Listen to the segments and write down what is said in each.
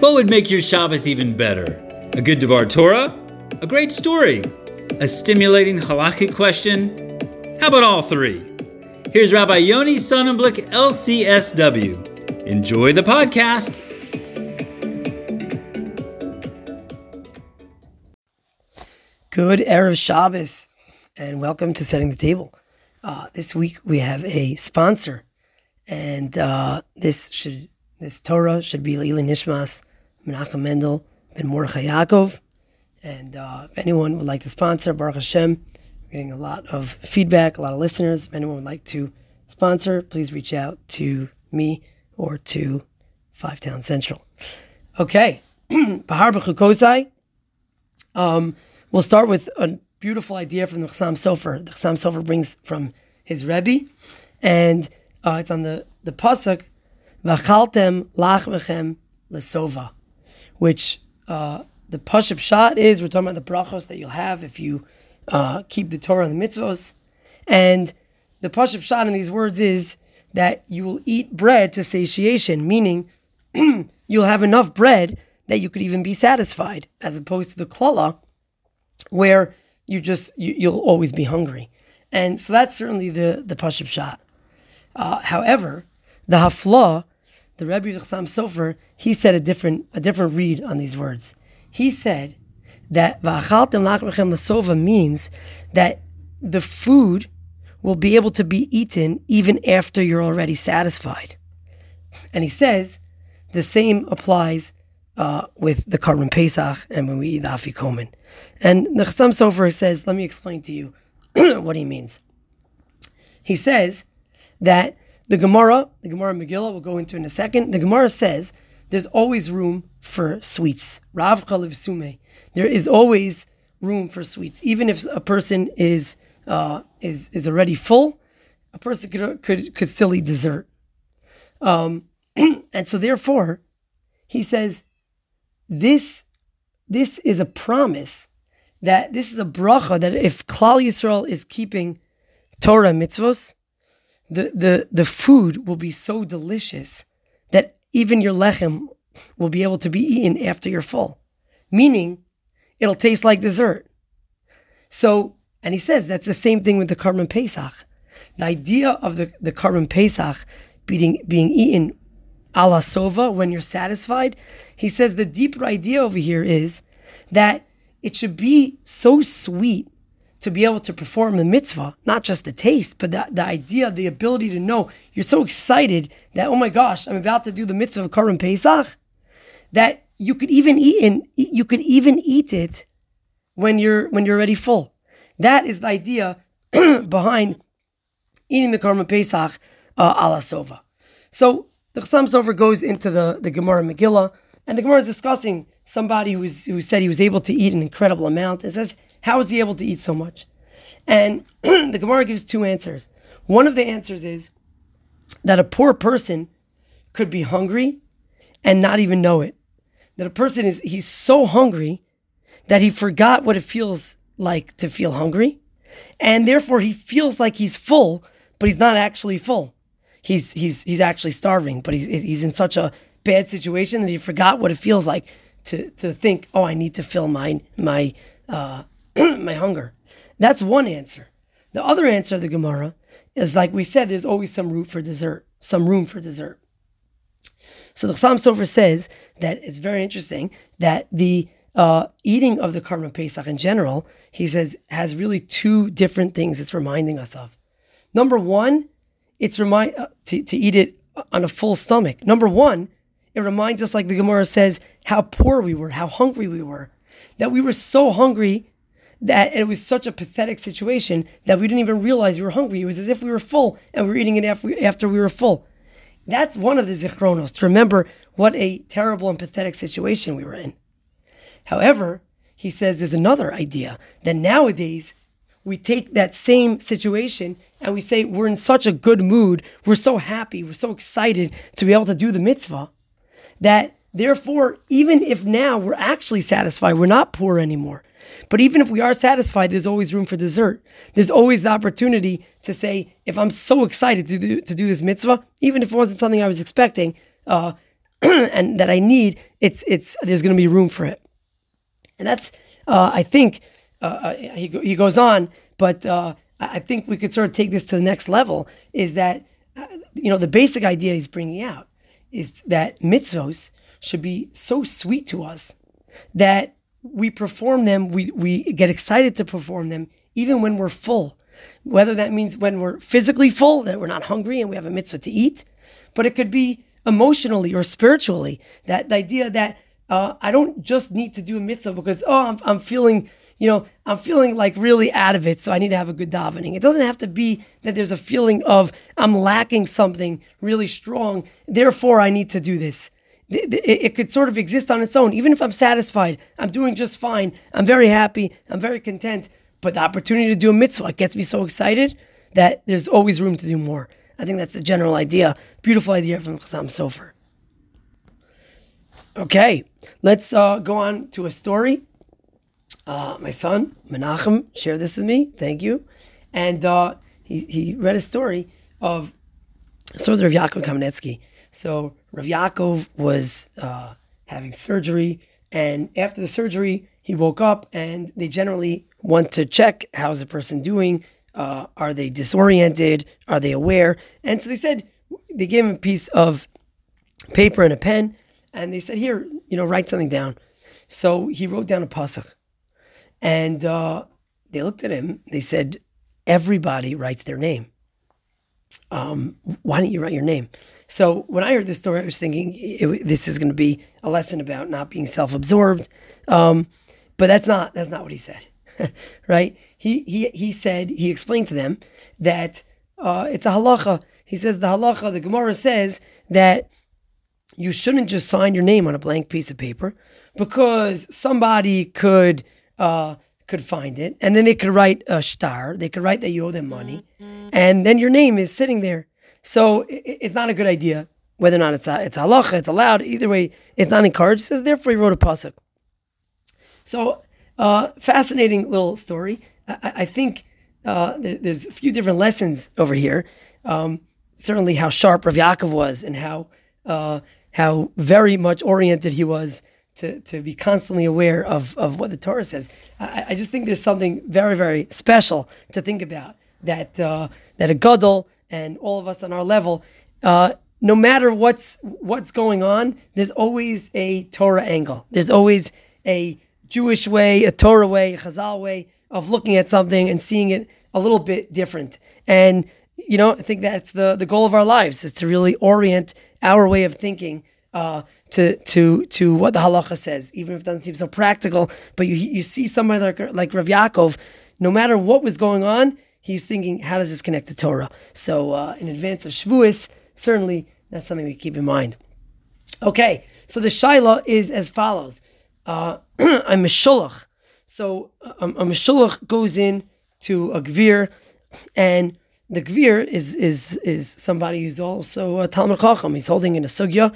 What would make your Shabbos even better? A good Devar Torah? A great story? A stimulating halachic question? How about all three? Here's Rabbi Yoni Sonnenblick, LCSW. Enjoy the podcast. Good Erev Shabbos, and welcome to Setting the Table. Uh, this week we have a sponsor, and uh, this should this Torah should be L'iluy Nishmas Menachem Mendel ben Mordechai Yaakov. And uh, if anyone would like to sponsor, Baruch Hashem, we're getting a lot of feedback, a lot of listeners. If anyone would like to sponsor, please reach out to me or to Five Town Central. Okay, Behar B'chukosai. Um, we'll start with a beautiful idea from the Chassam Sofer. The Chassam Sofer brings from his Rebbe, and uh, it's on the the pasuk V'chaltem lach lesova, which uh, the pashut pshat is we're talking about the brachos that you'll have if you uh, keep the Torah and the mitzvos, and the pashut pshat in these words is that you will eat bread to satiation, meaning you'll have enough bread that you could even be satisfied, as opposed to the klala, where you just you, will always be hungry, and so that's certainly the the pashut pshat. Uh, however, the hafla, the Rebbe Chassam Sofer, he said a different a different read on these words. He said that v'achaltem lachem lasova means that the food will be able to be eaten even after you're already satisfied. And he says the same applies uh, with the Karban Pesach and when we eat the Afikomen. And the Chassam Sofer says, let me explain to you what he means. He says that the Gemara, the Gemara Megillah, we'll go into in a second. The Gemara says there's always room for sweets. Rav Chaliv Sume. There is always room for sweets, even if a person is uh, is is already full. A person could could could still eat dessert. Um, and so therefore, he says this this is a promise that this is a bracha that if Klal Yisrael is keeping Torah mitzvos, the, the, the food will be so delicious that even your lechem will be able to be eaten after you're full. Meaning, it'll taste like dessert. So, and he says that's the same thing with the Karban Pesach. The idea of the, the Karban Pesach being, being eaten a la sova when you're satisfied, he says the deeper idea over here is that it should be so sweet to be able to perform the mitzvah, not just the taste, but the, the idea, the ability to know. You're so excited that, oh my gosh, I'm about to do the mitzvah of Karban Pesach, that you could even eat you could even eat it when you're when you're already full. That is the idea behind eating the Karban Pesach uh, la sova. So the Chassam Sofer goes into the, the Gemara Megillah, and the Gemara is discussing somebody who, who said he was able to eat an incredible amount. It says, how is he able to eat so much? And the Gemara gives two answers. One of the answers is that a poor person could be hungry and not even know it. That a person is, he's so hungry that he forgot what it feels like to feel hungry. And therefore he feels like he's full, but he's not actually full. He's, he's, he's actually starving, but he's, he's in such a bad situation that he forgot what it feels like to, to think, oh, I need to fill my, my, uh, my hunger. That's one answer. The other answer of the Gemara is like we said, there's always some room for dessert, some room for dessert. So the Chassam Sofer says that it's very interesting that the uh, eating of the Karban Pesach in general, he says, has really two different things it's reminding us of. Number one, it's remind uh, to, to eat it on a full stomach. Number one, it reminds us, like the Gemara says, how poor we were, how hungry we were, that we were so hungry that it was such a pathetic situation that we didn't even realize we were hungry. It was as if we were full and we were eating it after we, after we were full. That's one of the zichronos to remember what a terrible and pathetic situation we were in. However, he says there's another idea that nowadays we take that same situation and we say we're in such a good mood, we're so happy, we're so excited to be able to do the mitzvah that therefore, even if now we're actually satisfied, we're not poor anymore, but even if we are satisfied, there's always room for dessert. There's always the opportunity to say, if I'm so excited to do, to do this mitzvah, even if it wasn't something I was expecting, uh, and that I need, it's it's there's going to be room for it. And that's uh, I think uh, uh he he goes on, but uh, I think we could sort of take this to the next level. Is that uh, you know the basic idea he's bringing out is that mitzvos should be so sweet to us that we perform them, we, we get excited to perform them, even when we're full. Whether that means when we're physically full, that we're not hungry and we have a mitzvah to eat, but it could be emotionally or spiritually. That the idea that uh, I don't just need to do a mitzvah because, oh, I'm, I'm feeling, you know, I'm feeling like really out of it, so I need to have a good davening. It doesn't have to be that there's a feeling of I'm lacking something really strong, therefore I need to do this it could sort of exist on its own. Even if I'm satisfied, I'm doing just fine. I'm very happy. I'm very content. But the opportunity to do a mitzvah gets me so excited that there's always room to do more. I think that's the general idea. Beautiful idea from Chassam Sofer. Okay, let's uh, go on to a story. Uh, my son Menachem shared this with me. Thank you, and uh, he he read a story of story of Yaakov Kamenetsky. So Rav Yaakov was uh, having surgery, and after the surgery, he woke up, and they generally want to check how's the person doing. Uh, are they disoriented? Are they aware? And so they said they gave him a piece of paper and a pen, and they said, "Here, you know, write something down." So he wrote down a pasuk, and uh, they looked at him. They said, "Everybody writes their name. Um, why don't you write your name?" So when I heard this story, I was thinking it, this is going to be a lesson about not being self-absorbed. Um, but that's not that's not what he said, right? He he he said he explained to them that uh, it's a halacha. He says the halacha, the Gemara says that you shouldn't just sign your name on a blank piece of paper because somebody could uh, could find it and then they could write a star. They could write that you owe them money, and then your name is sitting there so it's not a good idea whether or not it's a, it's halacha, it's allowed. Either way, it's not encouraged. It says therefore he wrote a pasuk. So uh, fascinating little story. I, I think uh, there, there's a few different lessons over here. Um, certainly, how sharp Rav Yaakov was, and how uh, how very much oriented he was to, to be constantly aware of, of what the Torah says. I, I just think there's something very, very special to think about that uh, that a gadol and all of us on our level, uh, no matter what's what's going on, there's always a Torah angle. There's always a Jewish way, a Torah way, a Chazal way of looking at something and seeing it a little bit different. And you know, I think that's the the goal of our lives is to really orient our way of thinking uh, to to to what the halacha says, even if it doesn't seem so practical. But you you see somebody like like Rav Yaakov, no matter what was going on, he's thinking, how does this connect to Torah? So uh, in advance of Shavuos, certainly that's something we keep in mind. Okay, so the Shaila is as follows. Uh, I'm a Meshulach. So a, a Meshulach goes in to a Gvir, and the Gvir is is is somebody who's also a Talmud Chacham. He's holding in a sugya,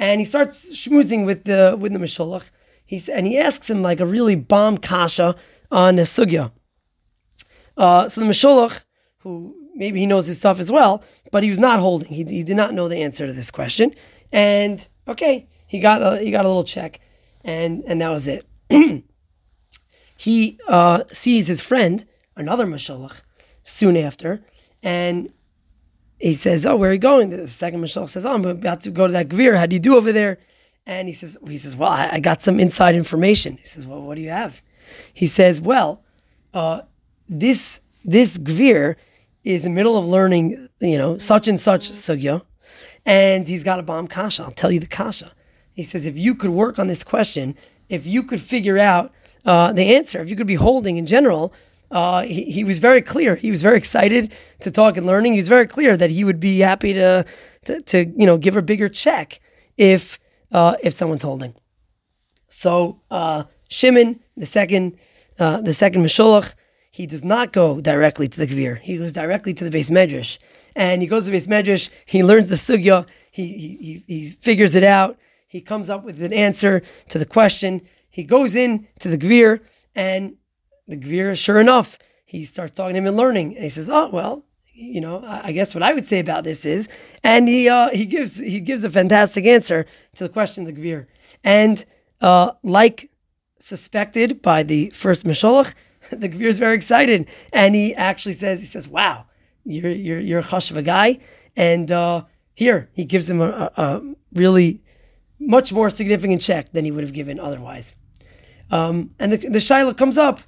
and he starts schmoozing with the with the Meshulach. He's and he asks him like a really bomb kasha on a sugya. Uh, so the Meshulach, who maybe he knows his stuff as well, but he was not holding. He, he did not know the answer to this question. And okay, he got a, he got a little check, and and that was it. he uh, sees his friend, another Meshulach, soon after, and he says, "Oh, where are you going?" The second Meshulach says, "Oh, I'm about to go to that Gvir. How do you do over there?" And he says, "He says, well, I, I got some inside information." He says, "Well, what do you have?" He says, "Well, uh, this this gvir is in the middle of learning, you know, such and such sugya, and he's got a bomb kasha. I'll tell you the kasha. He says, if you could work on this question, if you could figure out uh, the answer, if you could be holding in general, uh, he, he was very clear. He was very excited to talk and learning. He was very clear that he would be happy to, to, to you know, give a bigger check if uh, if someone's holding. So uh, Shimon, the second, uh, the second Meshulach, he does not go directly to the Gvir. He goes directly to the beis medrash. And he goes to the beis medrash, he learns the sugya, he, he, he, figures it out, he comes up with an answer to the question. He goes in to the Gvir, and the Gvir, sure enough, he starts talking to him and learning. And he says, Oh, well, you know, I guess what I would say about this is, and he uh, he gives he gives a fantastic answer to the question of the Gvir. And uh, like suspected by the first Meshulach, the Gvir is very excited, and he actually says he says, "Wow, you're you're you're a hush of a guy," and uh, here he gives him a, a, a, really much more significant check than he would have given otherwise. Um, and the the Shaila comes up.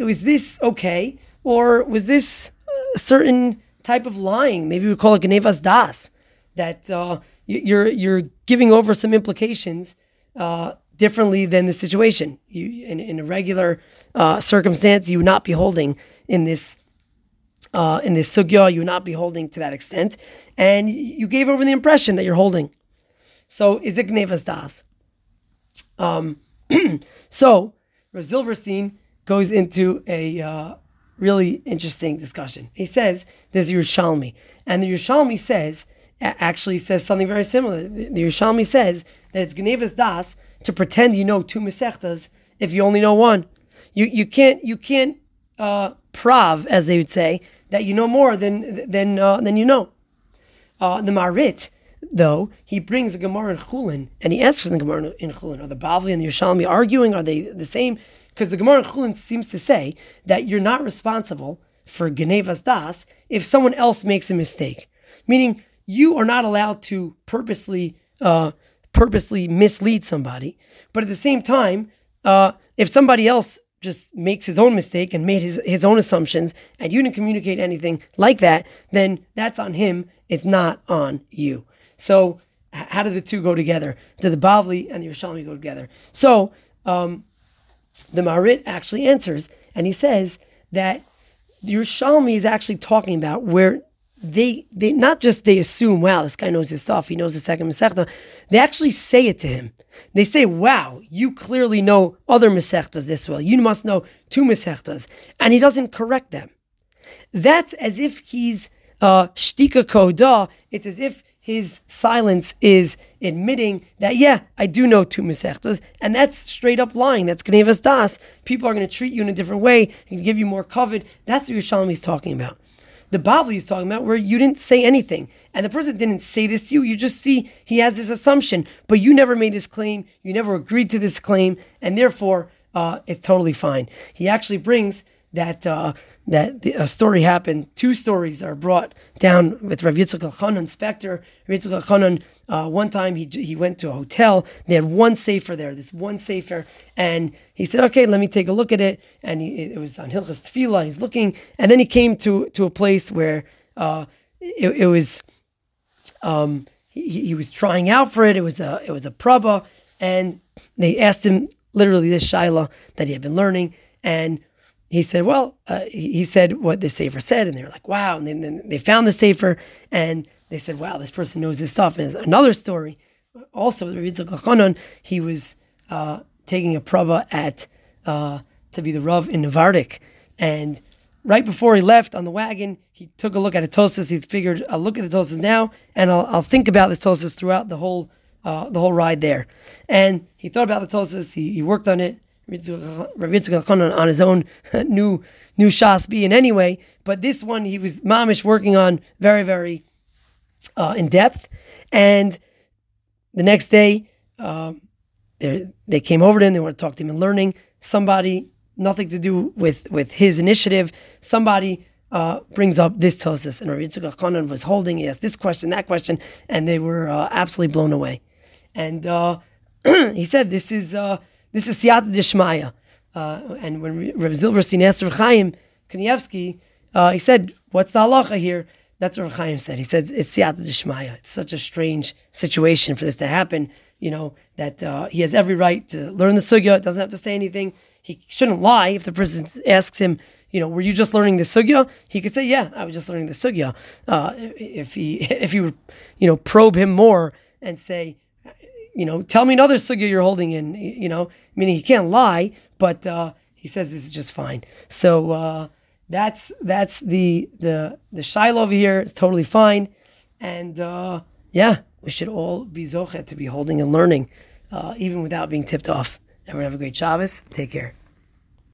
Was this okay, or was this a certain type of lying? Maybe we call it Genevas Das, that uh, you're you're giving over some implications uh, differently than the situation. You in, in a regular uh, circumstance, you would not be holding in this uh, in this sugya. You would not be holding to that extent, and you gave over the impression that you're holding. So is it gnevas das? Um, so Rav Zilberstein goes into a uh, really interesting discussion. He says there's Yerushalmi, and the Yerushalmi says actually says something very similar. The, Yerushalmi says that it's gnevas das to pretend you know two mesechtas if you only know one. You you can't you can't uh, prav as they would say that you know more than than uh, than you know. Uh, the Marit though he brings a Gemara in Chulin and he asks for the Gemara in Chulin. Are the Bavli and the Yerushalmi arguing? Are they the same? Because the Gemara in Chulin seems to say that you're not responsible for Genevas Das if someone else makes a mistake. Meaning you are not allowed to purposely uh, purposely mislead somebody. But at the same time, uh, if somebody else just makes his own mistake and made his, his own assumptions and you didn't communicate anything like that, then that's on him. It's not on you. So how do the two go together? Do the Bavli and the Yerushalmi go together? So um, the Marit actually answers and he says that the Yerushalmi is actually talking about where they they not just they assume, wow, this guy knows his stuff, he knows the second Masechta. They actually say it to him. They say, wow, you clearly know other Masechtas this well. You must know two Masechtas. And he doesn't correct them. That's as if he's uh, shtika koda. It's as if his silence is admitting that, yeah, I do know two Masechtas, and that's straight up lying. That's Gnevas Das. People are going to treat you in a different way and give you more kovod. That's what Yerushalmi is talking about the Bavli is talking about, where you didn't say anything. And the person didn't say this to you. You just see he has this assumption, but you never made this claim. You never agreed to this claim. And therefore, uh, it's totally fine. He actually brings that uh, that the, a story happened. Two stories are brought down with Rav Yitzchak Elchanan Spector. Rav Yitzchak Elchanan, uh, one time he he went to a hotel. They had one sefer there, this one sefer, and he said, "Okay, let me take a look at it." And he, it was on Hilchas Tefillah. He's looking, and then he came to to a place where uh, it, it, was. Um, he, he was trying out for it. It was a it was a praba, and they asked him literally this shaila that he had been learning, and he said, well, uh, he said what the Sefer said, and they were like, wow. And then, then, they found the Sefer, and they said, wow, this person knows his stuff. And another story, also with Rabbi he was uh, taking a praba at uh, to be the Rav in Navardik, and right before he left on the wagon, he took a look at a Tosas. He figured, I'll look at the Tosas now, and I'll, I'll think about this Tosas throughout the whole uh, the whole ride there. And he thought about the Tosas. He, he worked on it. Rabbi Yitzchak on his own new new Shas in any way, but this one he was mamish working on very very uh, in depth, and the next day um, they came over to him. They want to talk to him and learning. Somebody nothing to do with with his initiative. Somebody. Uh, brings up this tosis, and Rabbi Yitzchak was holding. He asked this question, that question, and they were uh, absolutely blown away. And uh, he said, "This is uh, this is Siyata Dishmaya. Uh, and when Rav Zilberstein asked Rav Chaim Kanievsky, uh, he said, What's the halacha here? That's what Rav Chaim said. He said, It's Siyata Dishmaya. It's such a strange situation for this to happen, you know, that uh, he has every right to learn the sugya, doesn't have to say anything. He shouldn't lie if the person asks him, you know, were you just learning the sugya? He could say, yeah, I was just learning the sugya. Uh, if he if would, you know, probe him more and say, you know, tell me another sugya you're holding in, you know, meaning he can't lie, but uh, he says this is just fine. So uh, that's that's the the the shaila over here is totally fine, and uh, yeah, we should all be zochet to be holding and learning, uh, even without being tipped off. Everyone have a great Shabbos. Take care.